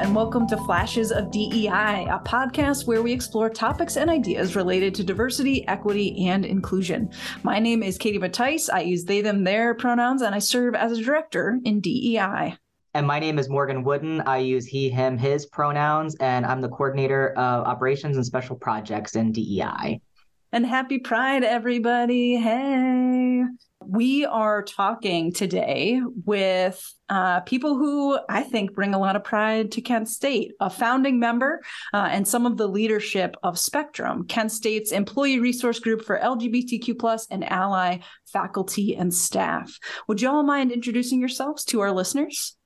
And welcome to Flashes of DEI, a podcast where we explore topics and ideas related to diversity, equity, and inclusion. My name is Katie Mattice. I use they, them, their pronouns, and I serve as a director in DEI. And my name is Morgan Wooden. I use he, him, his pronouns, and I'm the coordinator of operations and special projects in DEI. And happy Pride, everybody. Hey. We are talking today with uh, people who I think bring a lot of pride to Kent State, a founding member uh, and some of the leadership of Spectrum, Kent State's employee resource group for LGBTQ plus and ally faculty and staff. Would you all mind introducing yourselves to our listeners?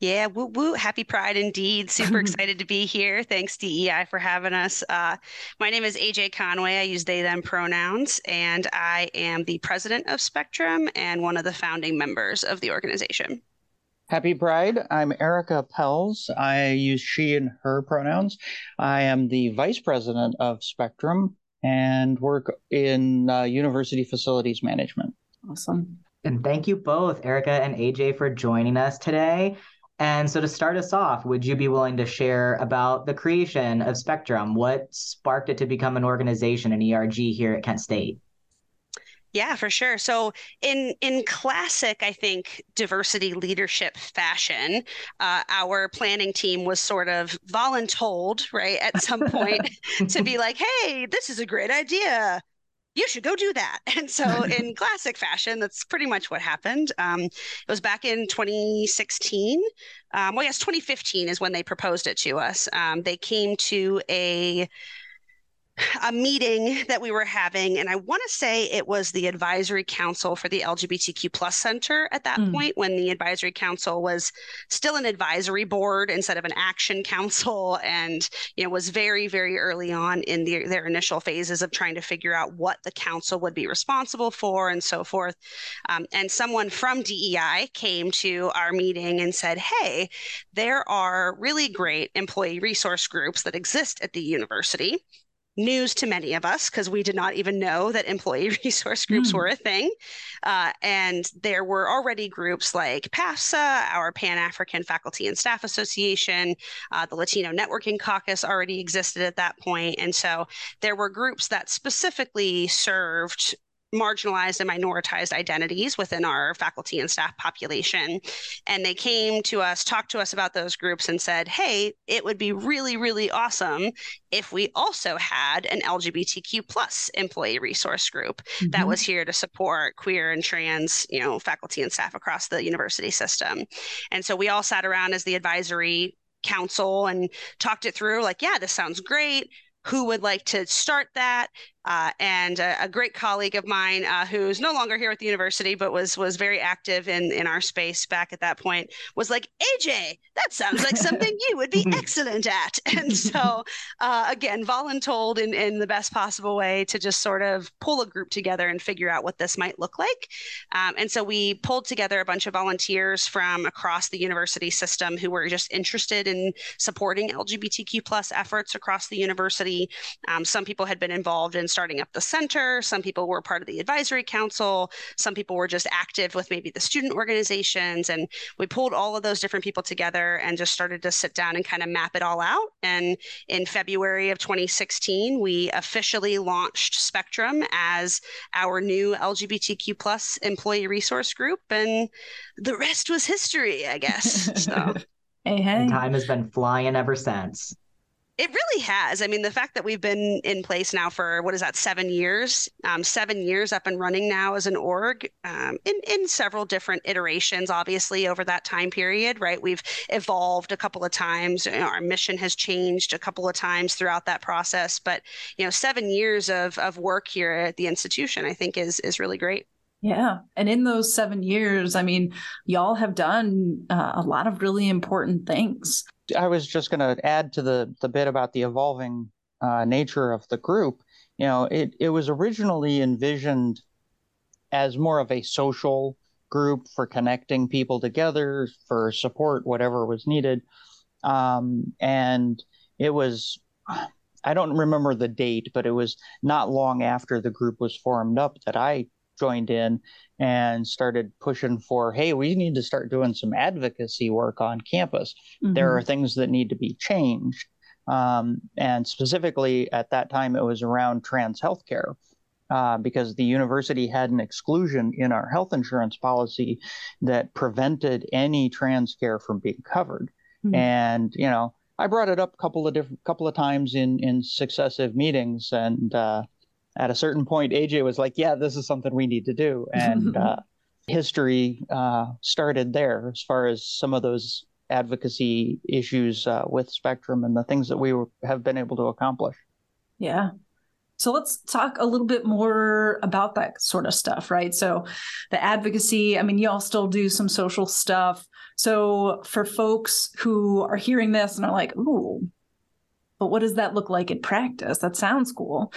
Yeah, woo woo. Happy Pride indeed. Super excited to be here. Thanks, DEI, for having us. Uh, my name is AJ Conway. I use they, them pronouns, and I am the president of Spectrum and one of the founding members of the organization. Happy Pride. I'm Erica Pelz. I use she and her pronouns. I am the vice president of Spectrum and work in uh, university facilities management. Awesome. And thank you both, Erica and AJ, for joining us today. And so to start us off, would you be willing to share about the creation of Spectrum? What sparked it to become an organization, an ERG here at Kent State? Yeah, for sure. So in in classic, I think diversity leadership fashion, uh, our planning team was sort of voluntold, right, at some point to be like, "Hey, this is a great idea you should go do that. And so, in classic fashion, that's pretty much what happened. Um, it was back in 2016. Um, well, yes, 2015 is when they proposed it to us. Um, they came to a a meeting that we were having, and I want to say it was the advisory council for the LGBTQ plus center at that mm. point when the advisory council was still an advisory board instead of an action council, and you know was very very early on in the, their initial phases of trying to figure out what the council would be responsible for and so forth. Um, and someone from DEI came to our meeting and said, "Hey, there are really great employee resource groups that exist at the university." News to many of us because we did not even know that employee resource groups mm. were a thing. Uh, and there were already groups like PAFSA, our Pan African Faculty and Staff Association, uh, the Latino Networking Caucus already existed at that point. And so there were groups that specifically served marginalized and minoritized identities within our faculty and staff population. And they came to us, talked to us about those groups, and said, hey, it would be really, really awesome if we also had an LGBTQ plus employee resource group mm-hmm. that was here to support queer and trans, you know, faculty and staff across the university system. And so we all sat around as the advisory council and talked it through like, yeah, this sounds great who would like to start that uh, and a, a, great colleague of mine uh, who's no longer here at the university but was was very active in in our space back at that point was like aj that sounds like something you would be excellent at. And so uh, again voluntold in in the best possible way to just sort of pull a group together and figure out what this might look like. Um, and so we pulled together a bunch of volunteers from across the university system who were just interested in supporting lgbtq plus efforts across the university. Um, some people had been involved in starting up the center. Some people were part of the advisory council. Some people were just active with maybe the student organizations. And we pulled all of those different people together and just started to sit down and kind of map it all out. And in February of 2016, we officially launched Spectrum as our new LGBTQ plus employee resource group. And the rest was history, I guess. So. Hey, hey. time has been flying ever since. It really has. I mean, the fact that we've been in place now for what is that, seven years, um, seven years up and running now as an org um, in, in several different iterations, obviously, over that time period, right? We've evolved a couple of times. You know, our mission has changed a couple of times throughout that process. But, you know, seven years of, of work here at the institution, I think is, is really great. Yeah. And in those seven years, I mean, y'all have done uh, a lot of really important things. I was just going to add to the the bit about the evolving uh, nature of the group. You know, it it was originally envisioned as more of a social group for connecting people together, for support, whatever was needed, um, and it was. I don't remember the date, but it was not long after the group was formed up that I joined in and started pushing for hey we need to start doing some advocacy work on campus mm-hmm. there are things that need to be changed um, and specifically at that time it was around trans healthcare uh, because the university had an exclusion in our health insurance policy that prevented any trans care from being covered mm-hmm. and you know i brought it up a couple of different couple of times in in successive meetings and uh, at a certain point, AJ was like, "Yeah, this is something we need to do," and uh, history uh, started there as far as some of those advocacy issues uh, with Spectrum and the things that we were, have been able to accomplish. Yeah. So let's talk a little bit more about that sort of stuff, right? So the advocacy, I mean, y'all still do some social stuff. So for folks who are hearing this and are like, ooh, but what does that look like in practice? That sounds cool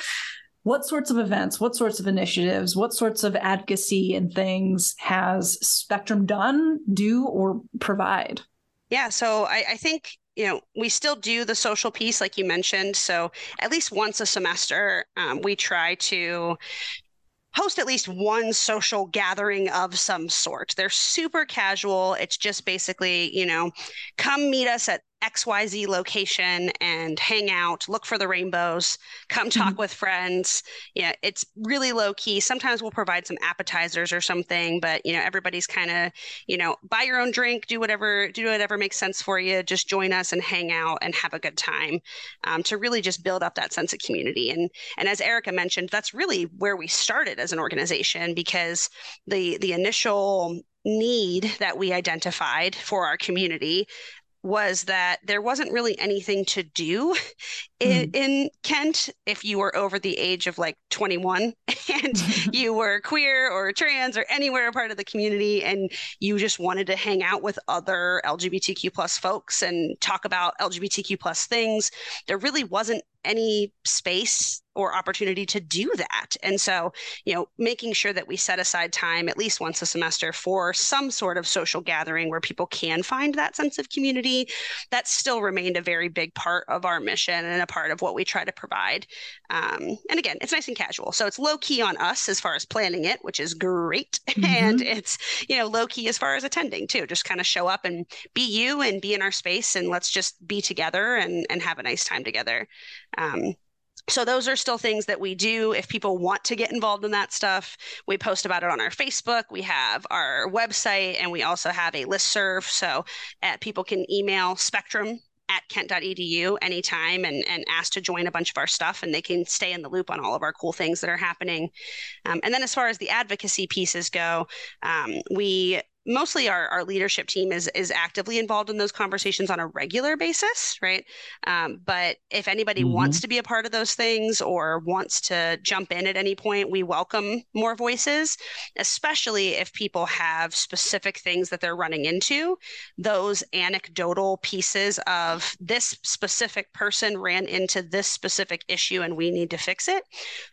what sorts of events, what sorts of initiatives, what sorts of advocacy and things has Spectrum done, do, or provide? Yeah, so I, I think you know we still do the social piece like you mentioned so at least once a semester um, we try to host at least one social gathering of some sort. They're super casual. It's just basically, you know, come meet us at XYZ location and hang out, look for the rainbows, come talk mm-hmm. with friends. Yeah, it's really low key. Sometimes we'll provide some appetizers or something, but you know, everybody's kind of, you know, buy your own drink, do whatever, do whatever makes sense for you. Just join us and hang out and have a good time um, to really just build up that sense of community. And and as Erica mentioned, that's really where we started as an organization because the the initial need that we identified for our community was that there wasn't really anything to do in, mm. in, Kent if you were over the age of like 21 and you were queer or trans or anywhere a part of the community and you just wanted to hang out with other LGBTQ plus folks and talk about LGBTQ plus things. There really wasn't any space or opportunity to do that. And so, you know, making sure that we set aside time at least once a semester for some sort of social gathering where people can find that sense of community, that still remained a very big part of our mission and a part of what we try to provide. Um, and again, it's nice and casual. So it's low key on us as far as planning it, which is great. Mm-hmm. And it's, you know, low key as far as attending too. Just kind of show up and be you and be in our space and let's just be together and, and have a nice time together. Um, so those are still things that we do. If people want to get involved in that stuff we post about it on our facebook we have our website and we also have a list serve so uh, people can email spectrum at kent.edu anytime and, and ask to join a bunch of our stuff and they can stay in the loop on all of our cool things that are happening. Um, and then as far as the advocacy pieces go um, we mostly our, our leadership team is is actively involved in those conversations on a regular basis right? Um, but if anybody mm-hmm. wants to be a part of those things or wants to jump in at any point we welcome more voices especially if people have specific things that they're running into. Those anecdotal pieces of this specific person ran into this specific issue and we need to fix it.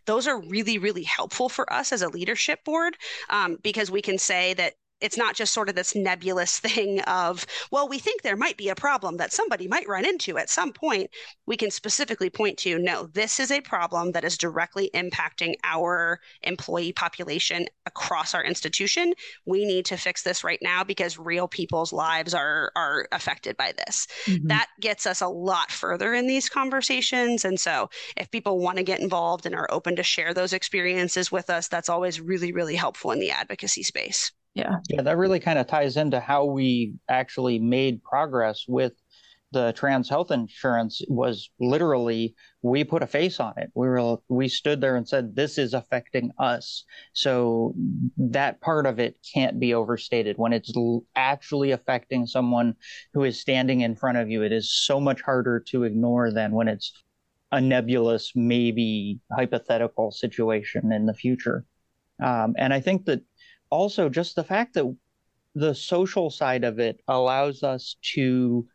Those are really really helpful for us as a leadership board um, because we can say that it's not just sort of this nebulous thing of, well, we think there might be a problem that somebody might run into at some point. We can specifically point to, no, this is a problem that is directly impacting our employee population across our institution. We need to fix this right now because real people's lives are are affected by this. Mm-hmm. That gets us a lot further in these conversations. And so if people want to get involved and are open to share those experiences with us, that's always really, really helpful in the advocacy space. Yeah. Yeah, that really kind of ties into how we actually made progress with the trans health insurance was literally we put a face on it. We were we stood there and said this is affecting us. So that part of it can't be overstated. When it's actually affecting someone who is standing in front of you, it is so much harder to ignore than when it's a nebulous, maybe hypothetical situation in the future. Um, and I think that also just the fact that the social side of it allows us to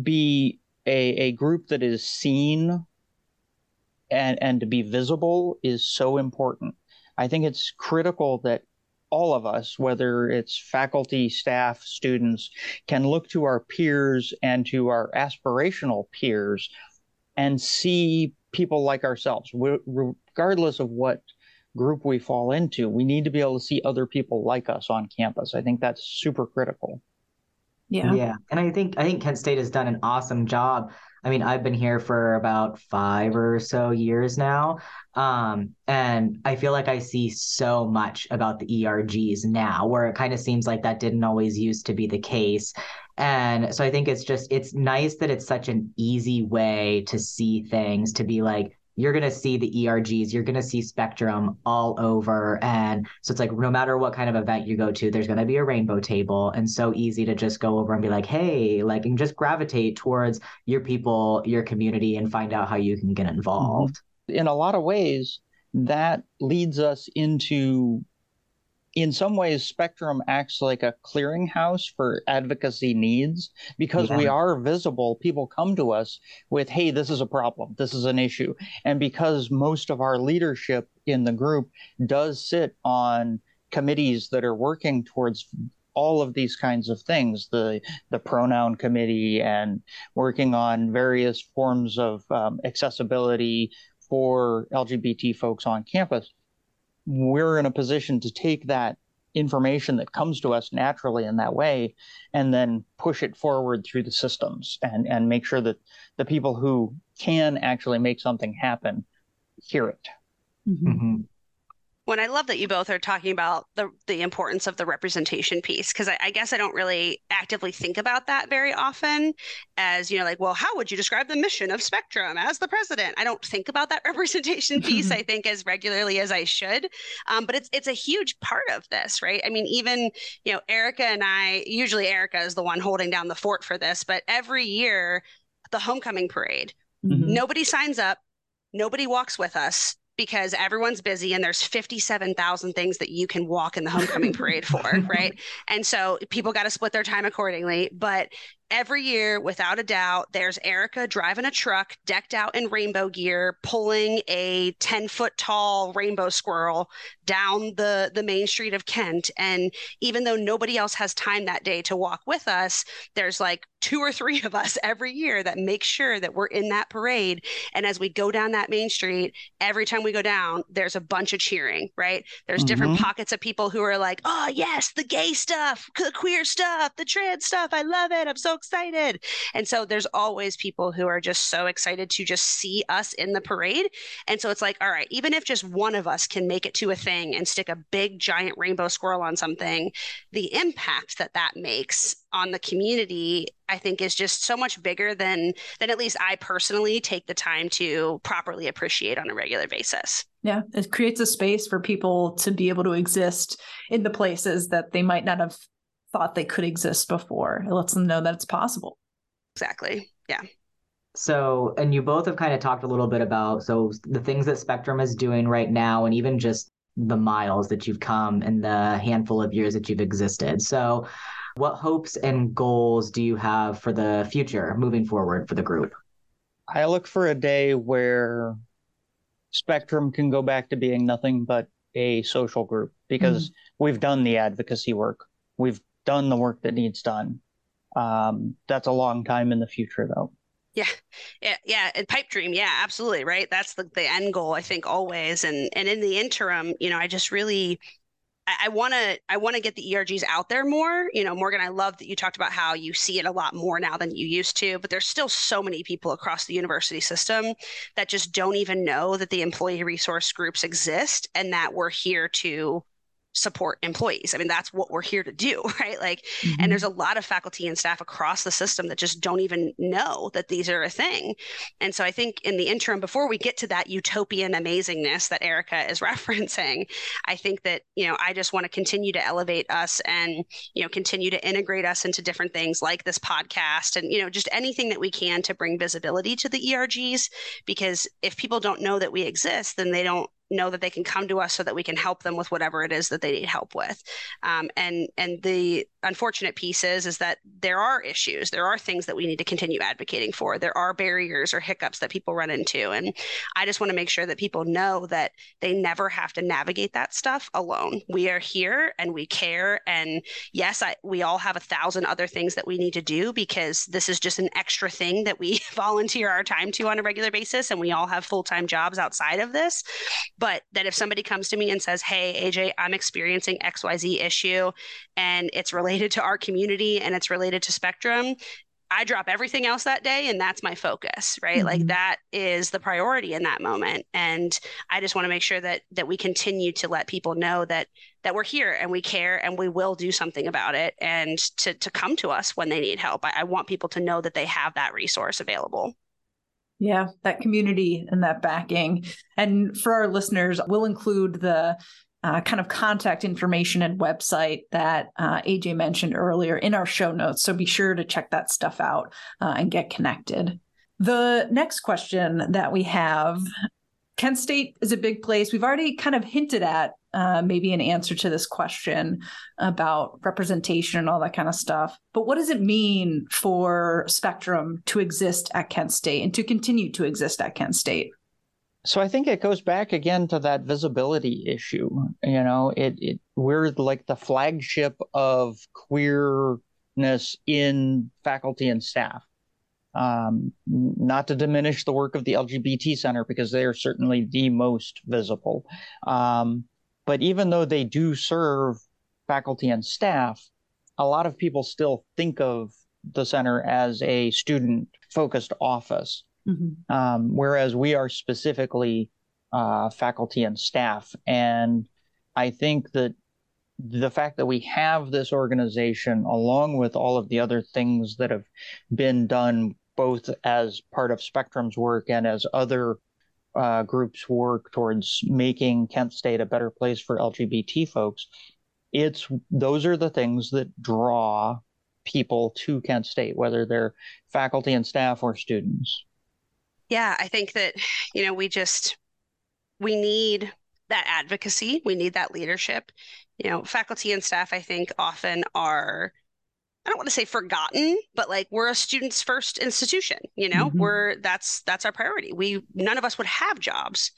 be a, a group that is seen and, and to be visible is so important. I think it's critical that all of us, whether it's faculty, staff, students, can look to our peers and to our aspirational peers and see people like ourselves, regardless of what group we fall into. We need to be able to see other people like us on campus. I think that's super critical. Yeah. Yeah. And I think I think Kent State has done an awesome job. I mean, I've been here for about five or so years now. Um, and I feel like I see so much about the ERGs now, where it kind of seems like that didn't always used to be the case. And so I think it's just it's nice that it's such an easy way to see things, to be like, you're going to see the ERGs, you're going to see Spectrum all over. And so it's like, no matter what kind of event you go to, there's going to be a rainbow table. And so easy to just go over and be like, hey, like, and just gravitate towards your people, your community, and find out how you can get mm-hmm. involved. In a lot of ways, that leads us into in some ways, Spectrum acts like a clearinghouse for advocacy needs because yeah. we are visible. People come to us with, hey, this is a problem, this is an issue. And because most of our leadership in the group does sit on committees that are working towards all of these kinds of things the the pronoun committee and working on various forms of um, accessibility for lgbt folks on campus we're in a position to take that information that comes to us naturally in that way and then push it forward through the systems and, and make sure that the people who can actually make something happen hear it. Mm-hmm. Mm-hmm when I love that you both are talking about the the importance of the representation piece because I, I, guess I don't really actively think about that very often as you know like well how would you describe the mission of Spectrum as the president? I don't think about that representation piece I think as regularly as I should. Um, but it's it's a huge part of this right? I mean even you know Erica and I usually Erica is the one holding down the fort for this but every year the homecoming parade mm-hmm. nobody signs up nobody walks with us because everyone's busy and there's 57,000 things that you can walk in the homecoming parade for, right? And so people got to split their time accordingly. But every year, without a doubt, there's Erica driving a truck decked out in rainbow gear, pulling a 10 foot tall rainbow squirrel down the, the main street of Kent. And even though nobody else has time that day to walk with us, there's like two or three of us every year that make sure that we're in that parade. And as we go down that main street, every time we go down, there's a bunch of cheering, right? There's mm-hmm. different pockets of people who are like, oh, yes, the gay stuff, the queer stuff, the trans stuff. I love it. I'm so excited. And so there's always people who are just so excited to just see us in the parade. And so it's like, all right, even if just one of us can make it to a thing and stick a big giant rainbow squirrel on something, the impact that that makes on the community i think is just so much bigger than than at least i personally take the time to properly appreciate on a regular basis. Yeah it creates a space for people to be able to exist in the places that they might not have thought they could exist before. It lets them know that it's possible. Exactly yeah. So and you both have kind of talked a little bit about so the things that spectrum is doing right now and even just the miles that you've come in the handful of years that you've existed so what hopes and goals do you have for the future moving forward for the group? I look for a day where Spectrum can go back to being nothing but a social group because mm-hmm. we've done the advocacy work. We've done the work that needs done. Um, that's a long time in the future, though. Yeah, yeah, yeah. And pipe dream, yeah, absolutely, right. That's the the end goal, I think, always. And and in the interim, you know, I just really I want to I want to get the ERGs out there more. You know, Morgan, I love that you talked about how you see it a lot more now than you used to, but there's still so many people across the university system that just don't even know that the employee resource groups exist and that we're here to support employees. I mean, that's what we're here to do, right? Like, mm-hmm. and there's a lot of faculty and staff across the system that just don't even know that these are a thing. And so I think in the interim, before we get to that utopian amazingness that Erica is referencing, I think that, you know, I just want to continue to elevate us and, you know, continue to integrate us into different things like this podcast and, you know, just anything that we can to bring visibility to the ERGs. Because if people don't know that we exist, then they don't know that they can come to us so that we can help them with whatever it is that they need help with. Um, and and the unfortunate piece is is that there are issues, there are things that we need to continue advocating for. There are barriers or hiccups that people run into, and I just want to make sure that people know that they never have to navigate that stuff alone. We are here and we care, and yes, I, we all have a thousand other things that we need to do because this is just an extra thing that we volunteer our time to on a regular basis, and we all have full time jobs outside of this but that if somebody comes to me and says, Hey, AJ, I'm experiencing XYZ issue and it's related to our community and it's related to Spectrum, I drop everything else that day and that's my focus, right? Mm-hmm. Like that is the priority in that moment. And I just want to make sure that that we continue to let people know that that we're here and we care and we will do something about it and to to come to us when they need help. I, I want people to know that they have that resource available. Yeah, that community and that backing. And for our listeners, we'll include the uh, kind of contact information and website that uh, AJ mentioned earlier in our show notes. So be sure to check that stuff out uh, and get connected. The next question that we have Kent State is a big place. We've already kind of hinted at uh, maybe an answer to this question about representation and all that kind of stuff. But what does it mean for Spectrum to exist at Kent State and to continue to exist at Kent State? So I think it goes back again to that visibility issue. You know, it, it we're like the flagship of queerness in faculty and staff. Um, not to diminish the work of the LGBT Center because they are certainly the most visible. Um, but even though they do serve faculty and staff, a lot of people still think of the center as a student focused office. Mm-hmm. Um, whereas we are specifically uh, faculty and staff. And I think that the fact that we have this organization, along with all of the other things that have been done, both as part of Spectrum's work and as other uh, groups work towards making Kent State a better place for LGBT folks, it's those are the things that draw people to Kent State, whether they're faculty and staff or students yeah, I think that, you know, we just, we need that advocacy. We need that leadership. You know, faculty and staff, I think, often are, I don't want to say forgotten, but like we're a students first institution, you know, mm-hmm. we're, that's, that's our priority. We, none of us would have jobs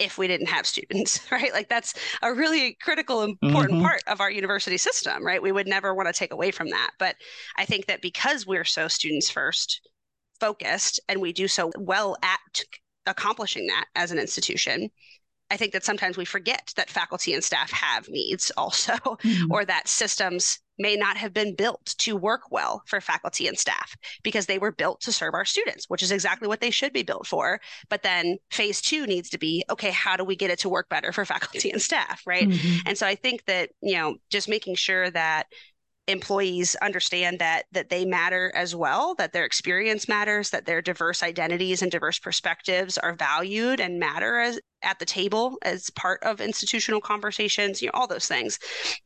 if we didn't have students, right? Like that's a really critical, important mm-hmm. part of our university system, right? We would never want to take away from that. But I think that because we're so students first, focused and we do so well at accomplishing that as an institution I think that sometimes we forget that faculty and staff have needs also, mm-hmm. or that systems may not have been built to work well for faculty and staff because they were built to serve our students, which is exactly what they should be built for. But then phase two needs to be okay, how do we get it to work better for faculty and staff? Right. Mm-hmm. And so I think that, you know, just making sure that employees understand that that they matter as well that their experience matters that their diverse identities and diverse perspectives are valued and matter as at the table as part of institutional conversations you know all those things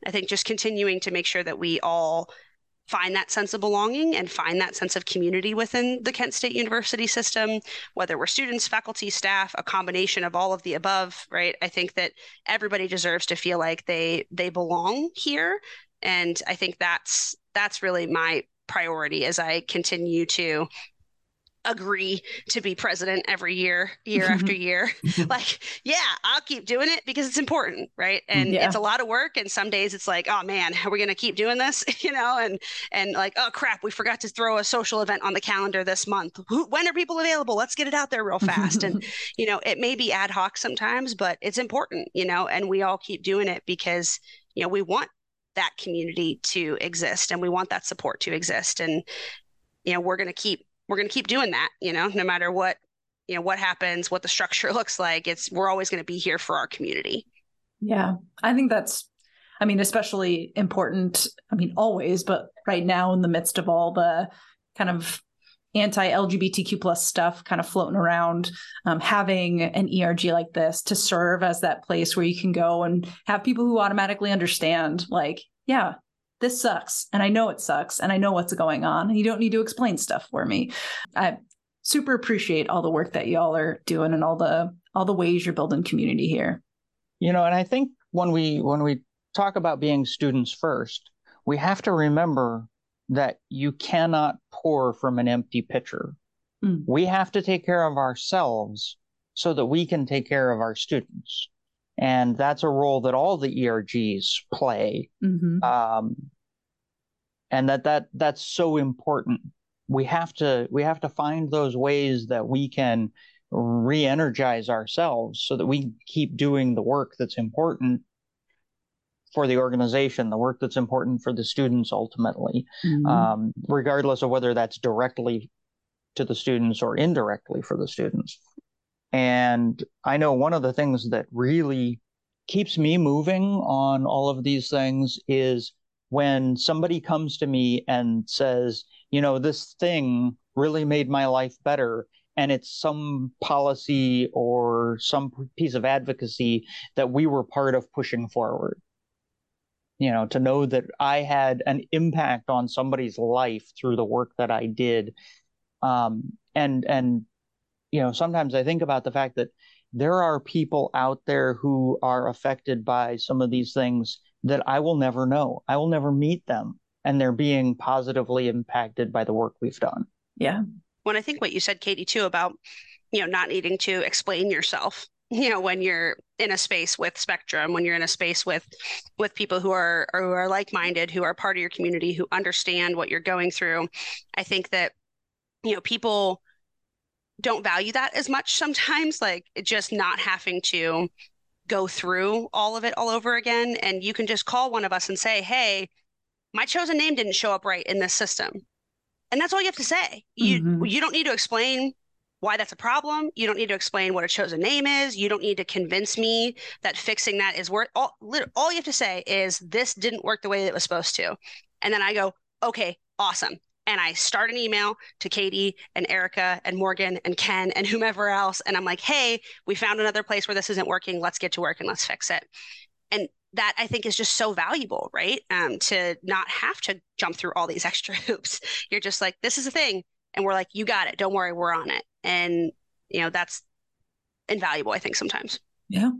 i think just continuing to make sure that we all find that sense of belonging and find that sense of community within the Kent State University system, whether we're students, faculty, staff, a combination of all of the above, right? I think that everybody deserves to feel like they they belong here and i think that's that's really my priority as i continue to agree to be president every year year mm-hmm. after year. Like yeah i'll keep doing it because it's important right? And yeah. it's a lot of work. And some days it's like oh man are we going to keep doing this? You know and and like oh crap we forgot to throw a social event on the calendar this month. When are people available? Let's get it out there real fast. And you know it may be ad hoc sometimes but it's important you know and we all keep doing it because you know we want that community to exist and we want that support to exist. And you know we're going to keep we're going to keep doing that you know no matter what you know what happens what the structure looks like it's we're always going to be here for our community. Yeah i think that's i mean especially important i mean always but right now in the midst of all the kind of anti-lgbtq plus stuff kind of floating around um, having an erg like this to serve as that place where you can go and have people who automatically understand like yeah this sucks and i know it sucks and i know what's going on and you don't need to explain stuff for me. I super appreciate all the work that y'all are doing and all the all the ways you're building community here. You know and i think when we when we talk about being students first we have to remember that you cannot pour from an empty pitcher. Mm. We have to take care of ourselves so that we can take care of our students. And that's a role that all the ERGs play. Mm-hmm. Um, and that, that that's so important. We have to we have to find those ways that we can re-energize ourselves so that we keep doing the work that's important for the organization, the work that's important for the students ultimately, mm-hmm. um, regardless of whether that's directly to the students or indirectly for the students. And I know one of the things that really keeps me moving on all of these things is when somebody comes to me and says, you know, this thing really made my life better. And it's some policy or some piece of advocacy that we were part of pushing forward you know to know that i had an impact on somebody's life through the work that i did. Um, and and you know sometimes i think about the fact that there are people out there who are affected by some of these things that i will never know. I will never meet them and they're being positively impacted by the work we've done. Yeah. When i think what you said katie too about you know not needing to explain yourself you know when you're in a space with spectrum when you're in a space with with people who are who are like-minded who are part of your community who understand what you're going through i think that you know people don't value that as much sometimes like just not having to go through all of it all over again. And you can just call one of us and say hey my chosen name didn't show up right in this system. And that's all you have to say. You mm-hmm. you don't need to explain why that's a problem. You don't need to explain what a chosen name is. You don't need to convince me that fixing that is worth all all you have to say is this didn't work the way it was supposed to. And then I go, "Okay, awesome." And I start an email to Katie and Erica and Morgan and Ken and whomever else and I'm like, "Hey, we found another place where this isn't working. Let's get to work and let's fix it." And that I think is just so valuable, right? Um, to not have to jump through all these extra hoops. You're just like, this is a thing. And we're like, you got it. Don't worry, we're on it and you know that's invaluable i think sometimes yeah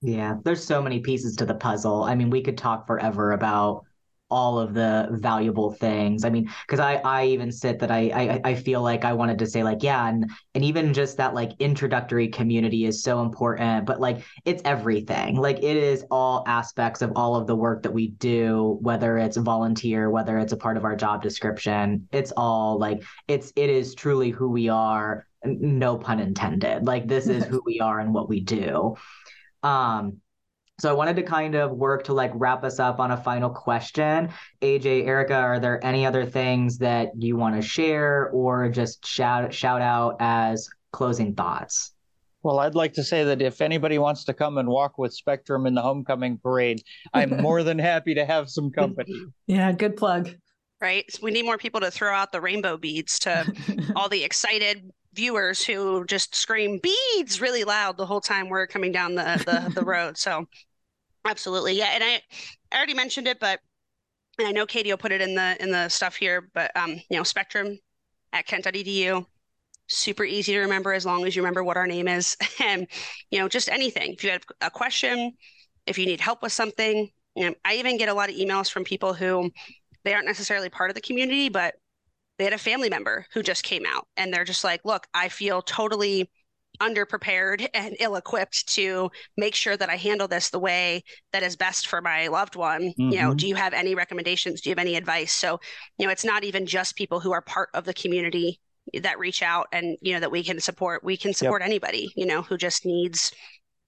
yeah there's so many pieces to the puzzle i mean we could talk forever about all of the valuable things. I mean, because I I even sit that I, I I feel like I wanted to say like yeah, and and even just that like introductory community is so important, but like it's everything. Like it is all aspects of all of the work that we do, whether it's volunteer, whether it's a part of our job description. It's all like it's it is truly who we are no pun intended. Like this is who we are and what we do. Um, so I wanted to kind of work to like wrap us up on a final question. AJ, Erica, are there any other things that you want to share or just shout shout out as closing thoughts? Well, I'd like to say that if anybody wants to come and walk with Spectrum in the homecoming parade, I'm more than happy to have some company. Yeah, good plug. Right. We need more people to throw out the rainbow beads to all the excited viewers who just scream beads really loud the whole time we're coming down the the, the road. So absolutely, yeah. And I I already mentioned it, but and I know Katie will put it in the in the stuff here, but um, you know, Spectrum at Kent.edu, super easy to remember as long as you remember what our name is, and you know, just anything. If you have a question, if you need help with something, you know, I even get a lot of emails from people who they aren't necessarily part of the community, but they had a family member who just came out and they're just like, look, I feel totally underprepared and ill-equipped to make sure that I handle this the way that is best for my loved one. Mm-hmm. You know, mm-hmm. do you have any recommendations? Do you have any advice? So, you know, it's not even just people who are part of the community that reach out and you know that we can support. We can support yep. anybody, you know, who just needs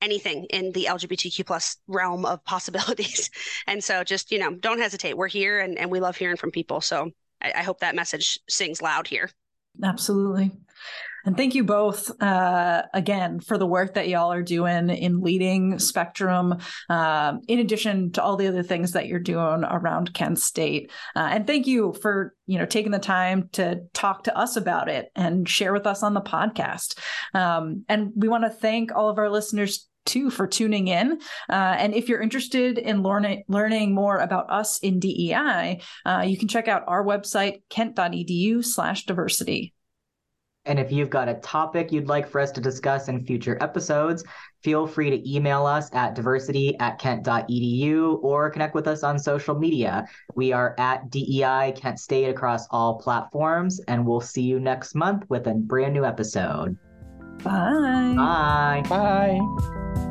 anything in the LGBTQ plus realm of possibilities. and so just, you know, don't hesitate. We're here and, and we love hearing from people. So I, I hope that message sings loud here. Absolutely. And thank you both uh, again for the work that y'all are doing in leading Spectrum, um, in addition to all the other things that you're doing around Kent State. Uh, and thank you for you know taking the time to talk to us about it and share with us on the podcast. Um, and we want to thank all of our listeners too for tuning in. Uh, and if you're interested in learning learning more about us in DEI, uh, you can check out our website kent.edu slash diversity. And if you've got a topic you'd like for us to discuss in future episodes, feel free to email us at diversity at kent.edu or connect with us on social media. We are at DEI Kent State across all platforms, and we'll see you next month with a brand new episode. Bye. Bye. Bye.